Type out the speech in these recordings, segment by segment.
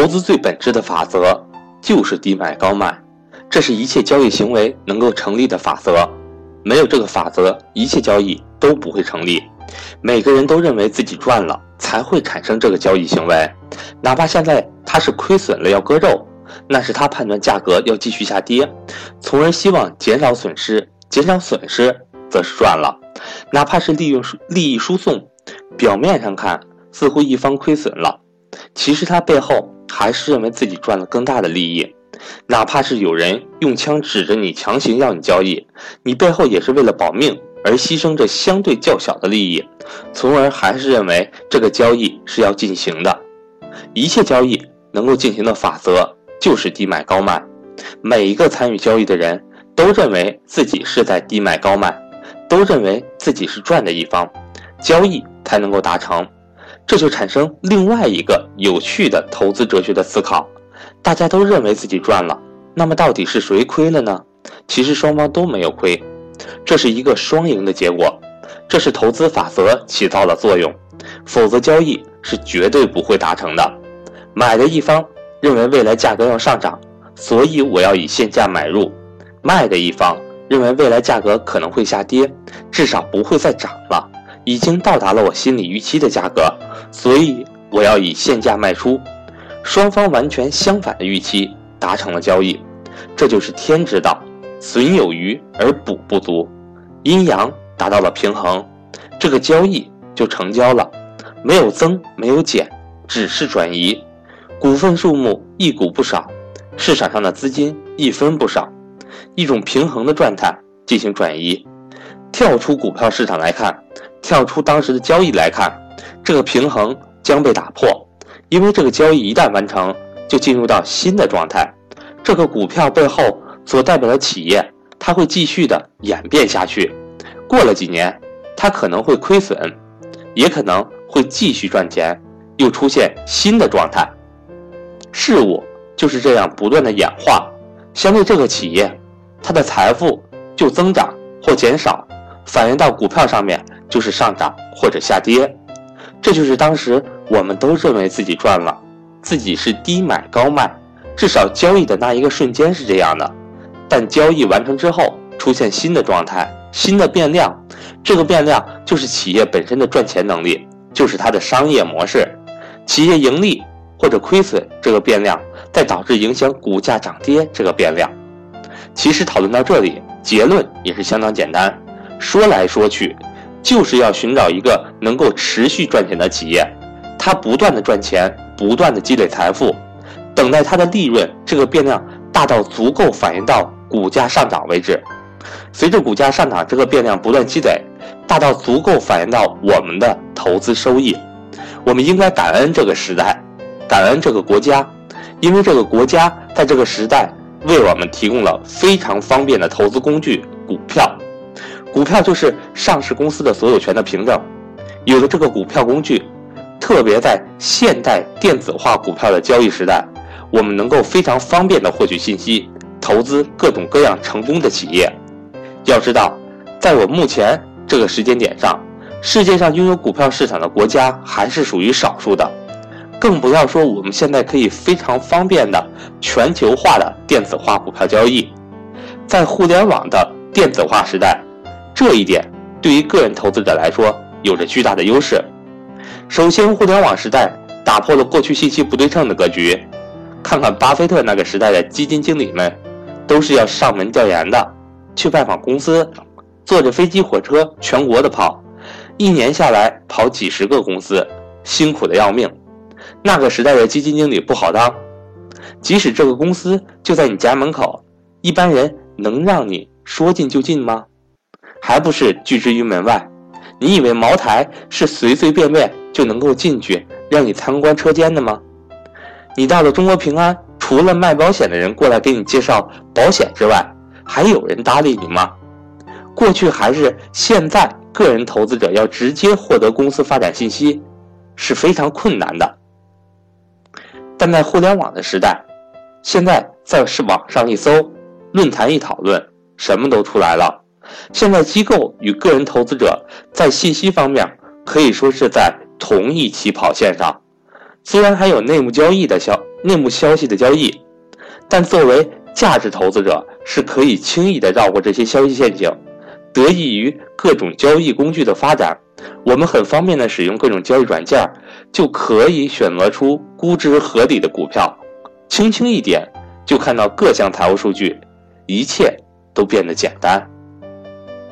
投资最本质的法则就是低买高卖，这是一切交易行为能够成立的法则。没有这个法则，一切交易都不会成立。每个人都认为自己赚了，才会产生这个交易行为。哪怕现在他是亏损了要割肉，那是他判断价格要继续下跌，从而希望减少损失。减少损失则是赚了。哪怕是利用利益输送，表面上看似乎一方亏损了，其实他背后还是认为自己赚了更大的利益。哪怕是有人用枪指着你，强行要你交易，你背后也是为了保命而牺牲着相对较小的利益，从而还是认为这个交易是要进行的。一切交易能够进行的法则就是低买高卖，每一个参与交易的人都认为自己是在低买高卖，都认为自己是赚的一方，交易才能够达成，这就产生另外一个有趣的投资哲学的思考。大家都认为自己赚了，那么到底是谁亏了呢？其实双方都没有亏，这是一个双赢的结果。这是投资法则起到了作用，否则交易是绝对不会达成的。买的一方认为未来价格要上涨，所以我要以现价买入；卖的一方认为未来价格可能会下跌，至少不会再涨了，已经到达了我心理预期的价格，所以我要以现价卖出。双方完全相反的预期达成了交易，这就是天之道，损有余而补不足，阴阳达到了平衡，这个交易就成交了，没有增没有减，只是转移，股份数目一股不少，市场上的资金一分不少，一种平衡的状态进行转移。跳出股票市场来看，跳出当时的交易来看，这个平衡将被打破。因为这个交易一旦完成，就进入到新的状态，这个股票背后所代表的企业，它会继续的演变下去。过了几年，它可能会亏损，也可能会继续赚钱，又出现新的状态。事物就是这样不断的演化。相对这个企业，它的财富就增长或减少，反映到股票上面就是上涨或者下跌。这就是当时。我们都认为自己赚了，自己是低买高卖，至少交易的那一个瞬间是这样的。但交易完成之后，出现新的状态、新的变量，这个变量就是企业本身的赚钱能力，就是它的商业模式。企业盈利或者亏损这个变量，再导致影响股价涨跌这个变量。其实讨论到这里，结论也是相当简单。说来说去，就是要寻找一个能够持续赚钱的企业。它不断的赚钱，不断的积累财富，等待它的利润这个变量大到足够反映到股价上涨为止。随着股价上涨，这个变量不断积累，大到足够反映到我们的投资收益。我们应该感恩这个时代，感恩这个国家，因为这个国家在这个时代为我们提供了非常方便的投资工具——股票。股票就是上市公司的所有权的凭证。有了这个股票工具。特别在现代电子化股票的交易时代，我们能够非常方便的获取信息，投资各种各样成功的企业。要知道，在我目前这个时间点上，世界上拥有股票市场的国家还是属于少数的，更不要说我们现在可以非常方便的全球化的电子化股票交易。在互联网的电子化时代，这一点对于个人投资者来说有着巨大的优势。首先，互联网时代打破了过去信息不对称的格局。看看巴菲特那个时代的基金经理们，都是要上门调研的，去拜访公司，坐着飞机、火车全国的跑，一年下来跑几十个公司，辛苦的要命。那个时代的基金经理不好当，即使这个公司就在你家门口，一般人能让你说进就进吗？还不是拒之于门外？你以为茅台是随随便便就能够进去让你参观车间的吗？你到了中国平安，除了卖保险的人过来给你介绍保险之外，还有人搭理你吗？过去还是现在，个人投资者要直接获得公司发展信息是非常困难的。但在互联网的时代，现在在是网上一搜，论坛一讨论，什么都出来了。现在机构与个人投资者在信息方面可以说是在同一起跑线上，虽然还有内幕交易的消内幕消息的交易。但作为价值投资者，是可以轻易的绕过这些消息陷阱。得益于各种交易工具的发展，我们很方便的使用各种交易软件，就可以选择出估值合理的股票，轻轻一点就看到各项财务数据，一切都变得简单。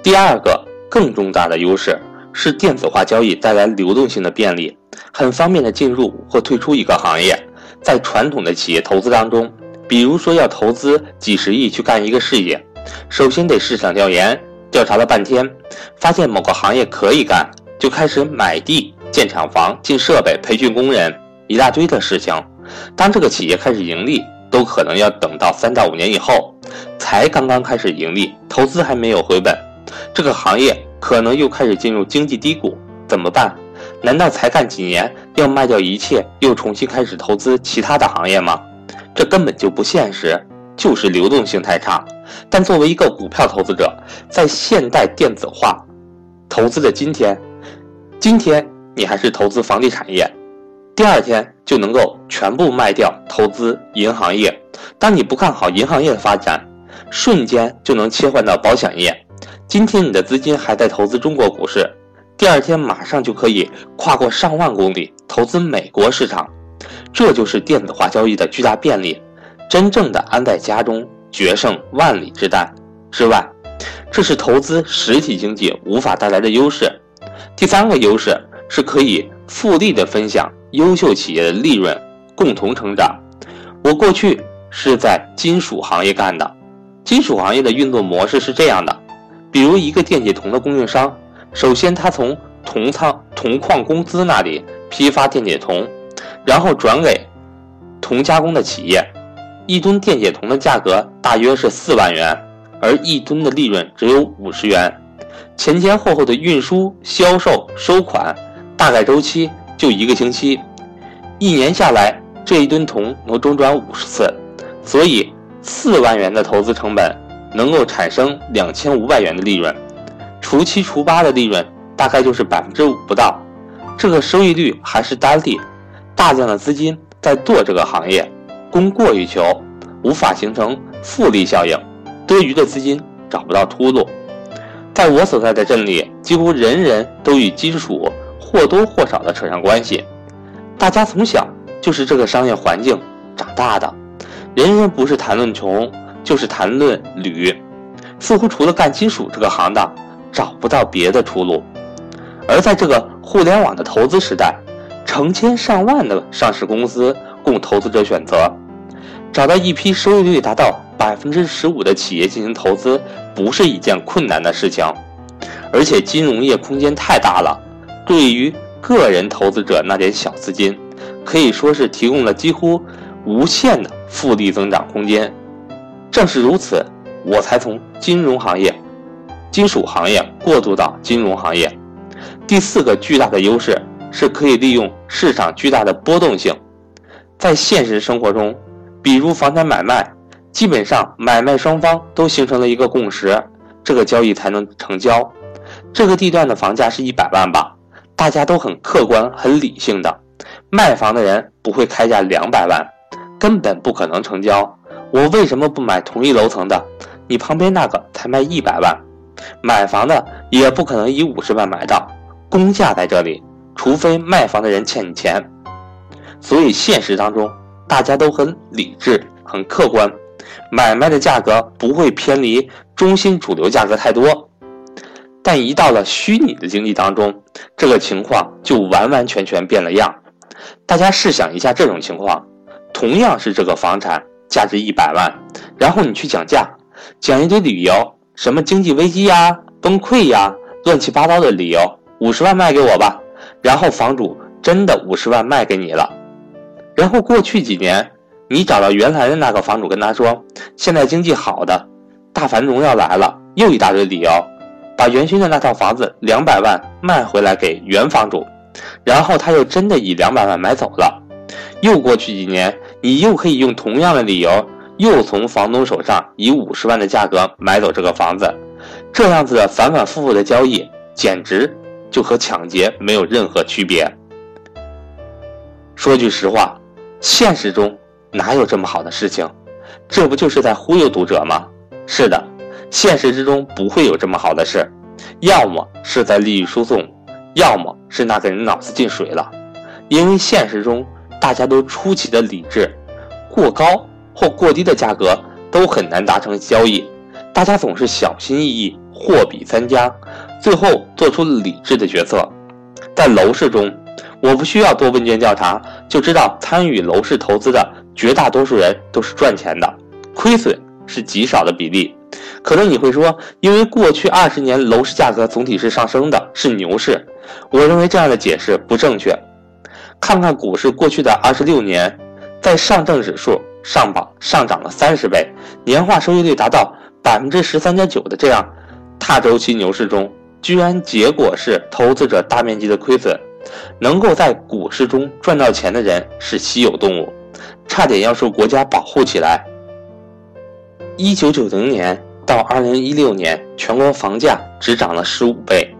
第二个更重大的优势是电子化交易带来流动性的便利，很方便的进入或退出一个行业。在传统的企业投资当中，比如说要投资几十亿去干一个事业，首先得市场调研。调查了半天，发现某个行业可以干，就开始买地、建厂房、进设备、培训工人，一大堆的事情。当这个企业开始盈利，都可能要等到三到五年以后，才刚刚开始盈利，投资还没有回本，这个行业可能又开始进入经济低谷，怎么办？难道才干几年要卖掉一切，又重新开始投资其他的行业吗？这根本就不现实。就是流动性太差，但作为一个股票投资者，在现代电子化投资的今天，今天你还是投资房地产业，第二天就能够全部卖掉投资银行业。当你不看好银行业的发展，瞬间就能切换到保险业。今天你的资金还在投资中国股市，第二天马上就可以跨过上万公里投资美国市场。这就是电子化交易的巨大便利。真正的安在家中，决胜万里之战之外，这是投资实体经济无法带来的优势。第三个优势是可以复利的分享优秀企业的利润，共同成长。我过去是在金属行业干的，金属行业的运作模式是这样的：比如一个电解铜的供应商，首先他从铜仓铜矿公司那里批发电解铜，然后转给铜加工的企业。一吨电解铜的价格大约是四万元，而一吨的利润只有五十元，前前后后的运输、销售、收款，大概周期就一个星期，一年下来，这一吨铜能周转五十次，所以四万元的投资成本能够产生两千五百元的利润，除七除八的利润大概就是百分之五不到，这个收益率还是单利，大量的资金在做这个行业。供过于求，无法形成复利效应，多余的资金找不到出路。在我所在的镇里，几乎人人都与金属或多或少的扯上关系。大家从小就是这个商业环境长大的，人人不是谈论穷，就是谈论铝，似乎除了干金属这个行当，找不到别的出路。而在这个互联网的投资时代，成千上万的上市公司。供投资者选择，找到一批收益率达到百分之十五的企业进行投资，不是一件困难的事情。而且金融业空间太大了，对于个人投资者那点小资金，可以说是提供了几乎无限的复利增长空间。正是如此，我才从金融行业、金属行业过渡到金融行业。第四个巨大的优势是可以利用市场巨大的波动性。在现实生活中，比如房产买卖，基本上买卖双方都形成了一个共识，这个交易才能成交。这个地段的房价是一百万吧，大家都很客观、很理性的。卖房的人不会开价两百万，根本不可能成交。我为什么不买同一楼层的？你旁边那个才卖一百万，买房的也不可能以五十万买到，公价在这里，除非卖房的人欠你钱。所以现实当中，大家都很理智、很客观，买卖的价格不会偏离中心主流价格太多。但一到了虚拟的经济当中，这个情况就完完全全变了样。大家试想一下这种情况：同样是这个房产价值一百万，然后你去讲价，讲一堆理由，什么经济危机呀、崩溃呀、乱七八糟的理由，五十万卖给我吧。然后房主真的五十万卖给你了。然后过去几年，你找到原来的那个房主，跟他说，现在经济好的，大繁荣要来了，又一大堆理由，把原先的那套房子两百万卖回来给原房主，然后他又真的以两百万买走了。又过去几年，你又可以用同样的理由，又从房东手上以五十万的价格买走这个房子，这样子的反反复复的交易，简直就和抢劫没有任何区别。说句实话。现实中，哪有这么好的事情？这不就是在忽悠读者吗？是的，现实之中不会有这么好的事，要么是在利益输送，要么是那个人脑子进水了。因为现实中大家都出奇的理智，过高或过低的价格都很难达成交易，大家总是小心翼翼，货比三家，最后做出理智的决策。在楼市中。我不需要做问卷调查就知道，参与楼市投资的绝大多数人都是赚钱的，亏损是极少的比例。可能你会说，因为过去二十年楼市价格总体是上升的，是牛市。我认为这样的解释不正确。看看股市过去的二十六年，在上证指数上榜上涨了三十倍，年化收益率达到百分之十三点九的这样大周期牛市中，居然结果是投资者大面积的亏损。能够在股市中赚到钱的人是稀有动物，差点要受国家保护起来。一九九零年到二零一六年，全国房价只涨了十五倍，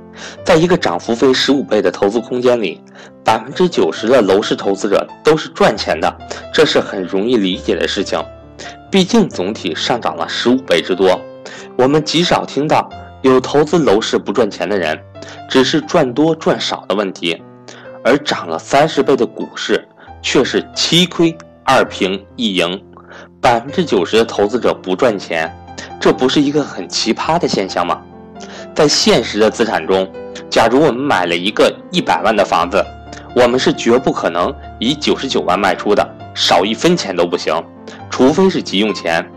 在一个涨幅为十五倍的投资空间里，百分之九十的楼市投资者都是赚钱的，这是很容易理解的事情。毕竟总体上涨了十五倍之多，我们极少听到有投资楼市不赚钱的人，只是赚多赚少的问题。而涨了三十倍的股市却是七亏二平一赢，百分之九十的投资者不赚钱，这不是一个很奇葩的现象吗？在现实的资产中，假如我们买了一个一百万的房子，我们是绝不可能以九十九万卖出的，少一分钱都不行，除非是急用钱。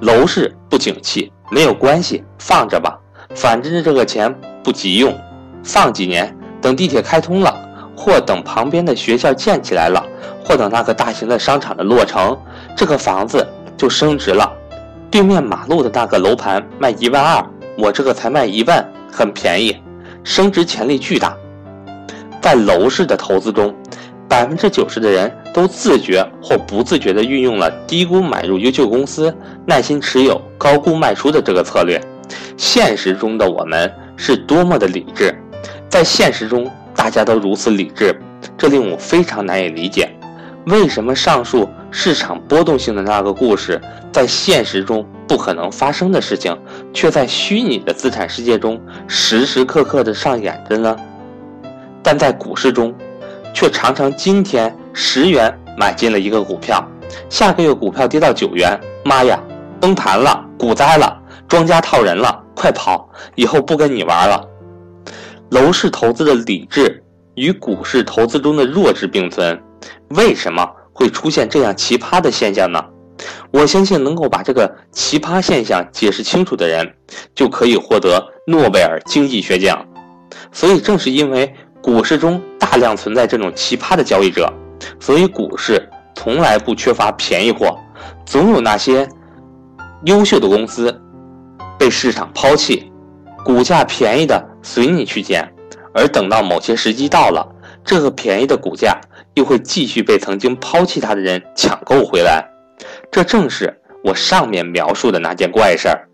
楼市不景气没有关系，放着吧，反正这个钱不急用，放几年，等地铁开通了。或等旁边的学校建起来了，或等那个大型的商场的落成，这个房子就升值了。对面马路的那个楼盘卖一万二，我这个才卖一万，很便宜，升值潜力巨大。在楼市的投资中，百分之九十的人都自觉或不自觉地运用了低估买入优秀公司，耐心持有，高估卖出的这个策略。现实中的我们是多么的理智，在现实中。大家都如此理智，这令我非常难以理解，为什么上述市场波动性的那个故事，在现实中不可能发生的事情，却在虚拟的资产世界中时时刻刻的上演着呢？但在股市中，却常常今天十元买进了一个股票，下个月股票跌到九元，妈呀，崩盘了，股灾了，庄家套人了，快跑，以后不跟你玩了。楼市投资的理智与股市投资中的弱智并存，为什么会出现这样奇葩的现象呢？我相信能够把这个奇葩现象解释清楚的人，就可以获得诺贝尔经济学奖。所以，正是因为股市中大量存在这种奇葩的交易者，所以股市从来不缺乏便宜货，总有那些优秀的公司被市场抛弃。股价便宜的随你去捡，而等到某些时机到了，这个便宜的股价又会继续被曾经抛弃它的人抢购回来。这正是我上面描述的那件怪事儿。